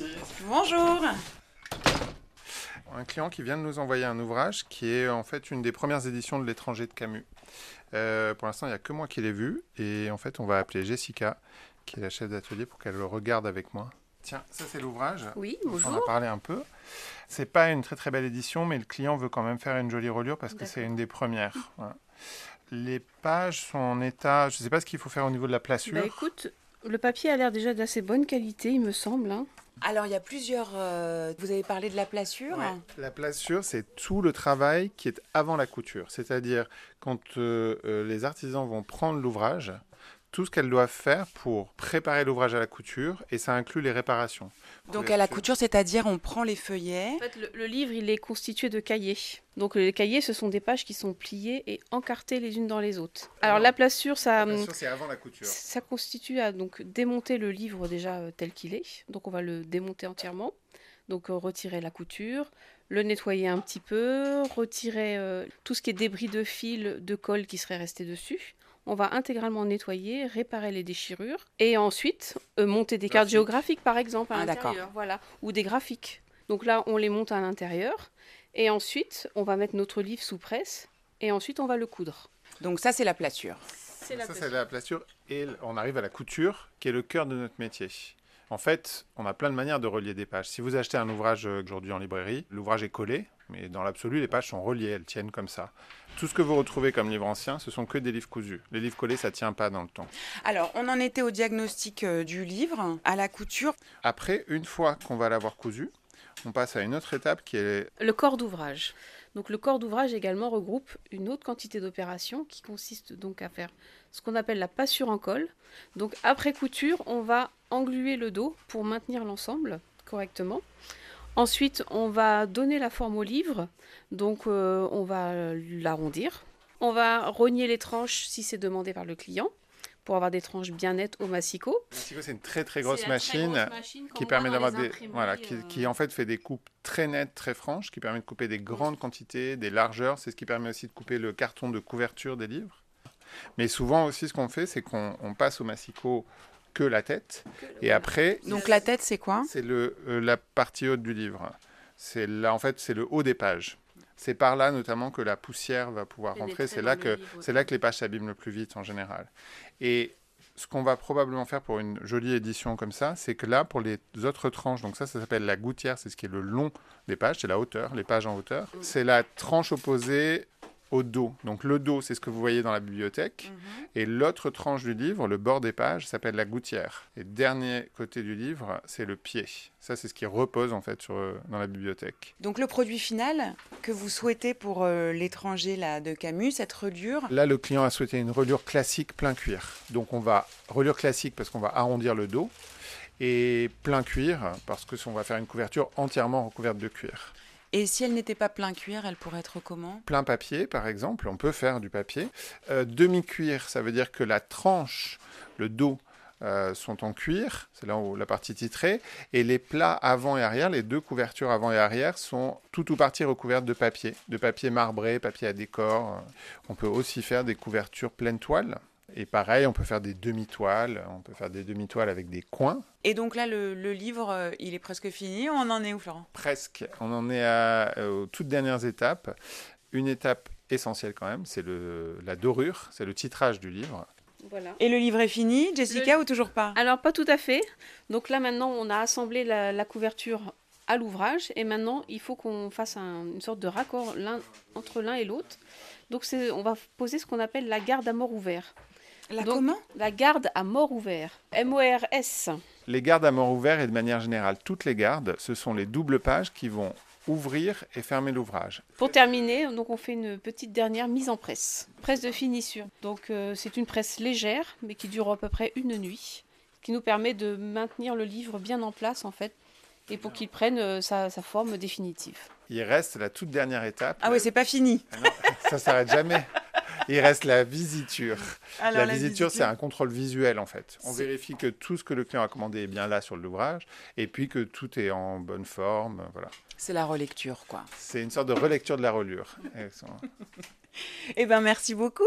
Merci. Bonjour. Un client qui vient de nous envoyer un ouvrage qui est en fait une des premières éditions de l'étranger de Camus. Euh, pour l'instant, il n'y a que moi qui l'ai vu et en fait, on va appeler Jessica, qui est la chef d'atelier, pour qu'elle le regarde avec moi. Tiens, ça c'est l'ouvrage. Oui, On en bonjour. a parlé un peu. C'est pas une très très belle édition, mais le client veut quand même faire une jolie reliure parce que c'est une des premières. Voilà. Les pages sont en état. Je ne sais pas ce qu'il faut faire au niveau de la plassure. Bah écoute, le papier a l'air déjà d'assez bonne qualité, il me semble. hein. Alors, il y a plusieurs. euh, vous avez parlé de la plassure. La plassure, c'est tout le travail qui est avant la couture. C'est-à-dire quand euh, euh, les artisans vont prendre l'ouvrage, tout ce qu'elles doivent faire pour préparer l'ouvrage à la couture, et ça inclut les réparations. Donc, à la couture, c'est-à-dire, on prend les feuillets. En fait, le, le livre, il est constitué de cahiers. Donc les cahiers, ce sont des pages qui sont pliées et encartées les unes dans les autres. Alors Non. la plassure, ça, La plassure, c'est avant la couture. ça constitue à donc démonter le livre déjà euh, tel qu'il est. Donc on va le démonter entièrement. Donc euh, retirer la couture, le nettoyer un petit peu, retirer euh, tout ce qui est débris de fil, de colle qui serait resté dessus. On va intégralement nettoyer, réparer les déchirures et ensuite euh, monter des cartes Graphique. géographiques par exemple à Ah, l'intérieur, voilà, ou des graphiques. Donc là, on les monte à l'intérieur et ensuite on va mettre notre livre sous presse et ensuite on va le coudre. Donc, ça, c'est la plassure. C'est Ça, c'est la plassure. Et on arrive à la couture, qui est le cœur de notre métier. En fait, on a plein de manières de relier des pages. Si vous achetez un ouvrage euh, aujourd'hui en librairie, l'ouvrage est collé, mais dans l'absolu, les pages sont reliées, elles tiennent comme ça. Tout ce que vous retrouvez comme livre ancien, ce sont que des livres cousus. Les livres collés, ça tient pas dans le temps. Alors, on en était au diagnostic euh, du livre, à la couture. Après, une fois qu'on va l'avoir cousu, on passe à une autre étape qui est Le corps d'ouvrage. Donc le corps d'ouvrage également regroupe une autre quantité d'opérations qui consiste donc à faire ce qu'on appelle la passure en colle. Donc après couture, on va engluer le dos pour maintenir l'ensemble correctement. Ensuite, on va donner la forme au livre. Donc euh, on va l'arrondir. On va rogner les tranches si c'est demandé par le client pour avoir des tranches bien nettes au massicot. Massico, c'est une très très grosse machine qui permet d'avoir des voilà qui, qui en fait fait des coupes très nettes, très franches, qui permet de couper des grandes quantités, des largeurs. C'est ce qui permet aussi de couper le carton de couverture des livres. Mais souvent aussi, ce qu'on fait, c'est qu'on on passe au massicot que la tête, et après, Donc, la tête, c'est quoi? c'est le euh, la partie haute du livre. C'est là en fait, c'est le haut des pages. C'est par là notamment que la poussière va pouvoir rentrer. C'est là que c'est là que les pages s'abîment le plus vite en général. Et ce qu'on va probablement faire pour une jolie édition comme ça, c'est que là, pour les autres tranches, donc ça, ça s'appelle la gouttière, c'est ce qui est le long des pages, c'est la hauteur, les pages en hauteur. C'est la tranche opposée au dos. Donc le dos, c'est ce que vous voyez dans la bibliothèque. Et l'autre tranche du livre, le bord des pages, s'appelle la gouttière. Et dernier côté du livre, c'est le pied. Ça, c'est ce qui repose en fait sur, euh, dans la bibliothèque. Donc, le produit final que vous souhaitez pour euh, l'étranger là, de Camus, cette reliure? Là, le client a souhaité une reliure classique plein cuir. Donc on va reliure classique parce qu'on va arrondir le dos et plein cuir parce que on va faire une couverture entièrement recouverte de cuir. Et si elle n'était pas plein cuir, elle pourrait être comment? Plein papier, par exemple, on peut faire du papier. Euh, Demi-cuir, ça veut dire que la tranche, le dos, euh, sont en cuir, c'est là où la partie titrée, et les plats avant et arrière, les deux couvertures avant et arrière, sont tout ou partie recouvertes de papier, de papier marbré, papier à décor. On peut aussi faire des couvertures pleine toile. Et pareil, on peut faire des demi-toiles, on peut faire des demi-toiles avec des coins. Et donc là, le, le livre, euh, il est presque fini. On en est où, Florent? Presque. On en est à, euh, aux toutes dernières étapes. Une étape essentielle quand même, c'est le- la dorure, c'est le titrage du livre. Voilà. Et le livre est fini, Jessica, ou toujours pas? Alors pas tout à fait. Donc là maintenant on a assemblé la, la couverture à l'ouvrage et maintenant il faut qu'on fasse un- une sorte de raccord l'un- entre l'un et l'autre. Donc c'est- on va poser ce qu'on appelle la garde à mort ouvert. La Donc- comment? La garde à mort ouvert. M-O-R-S. Les gardes à mort ouvert et de manière générale, toutes les gardes, ce sont les doubles pages qui vont ouvrir et fermer l'ouvrage. Pour terminer, donc on fait une petite dernière mise en presse. Presse de finissure. Donc euh, c'est une presse légère mais qui dure à peu près une nuit, qui nous permet de maintenir le livre bien en place en fait et pour qu'il prenne euh, sa, sa forme définitive. Il reste la toute dernière étape. Ah ouais, c'est pas fini. Ah non, ça s'arrête jamais. Il reste la visiture. Alors, la, visiture, c'est un contrôle visuel en fait. On vérifie que tout ce que le client a commandé est bien là sur l'ouvrage et puis que tout est en bonne forme. Voilà. C'est la relecture, quoi. C'est une sorte de relecture de la. Et ça- Eh ben, merci beaucoup.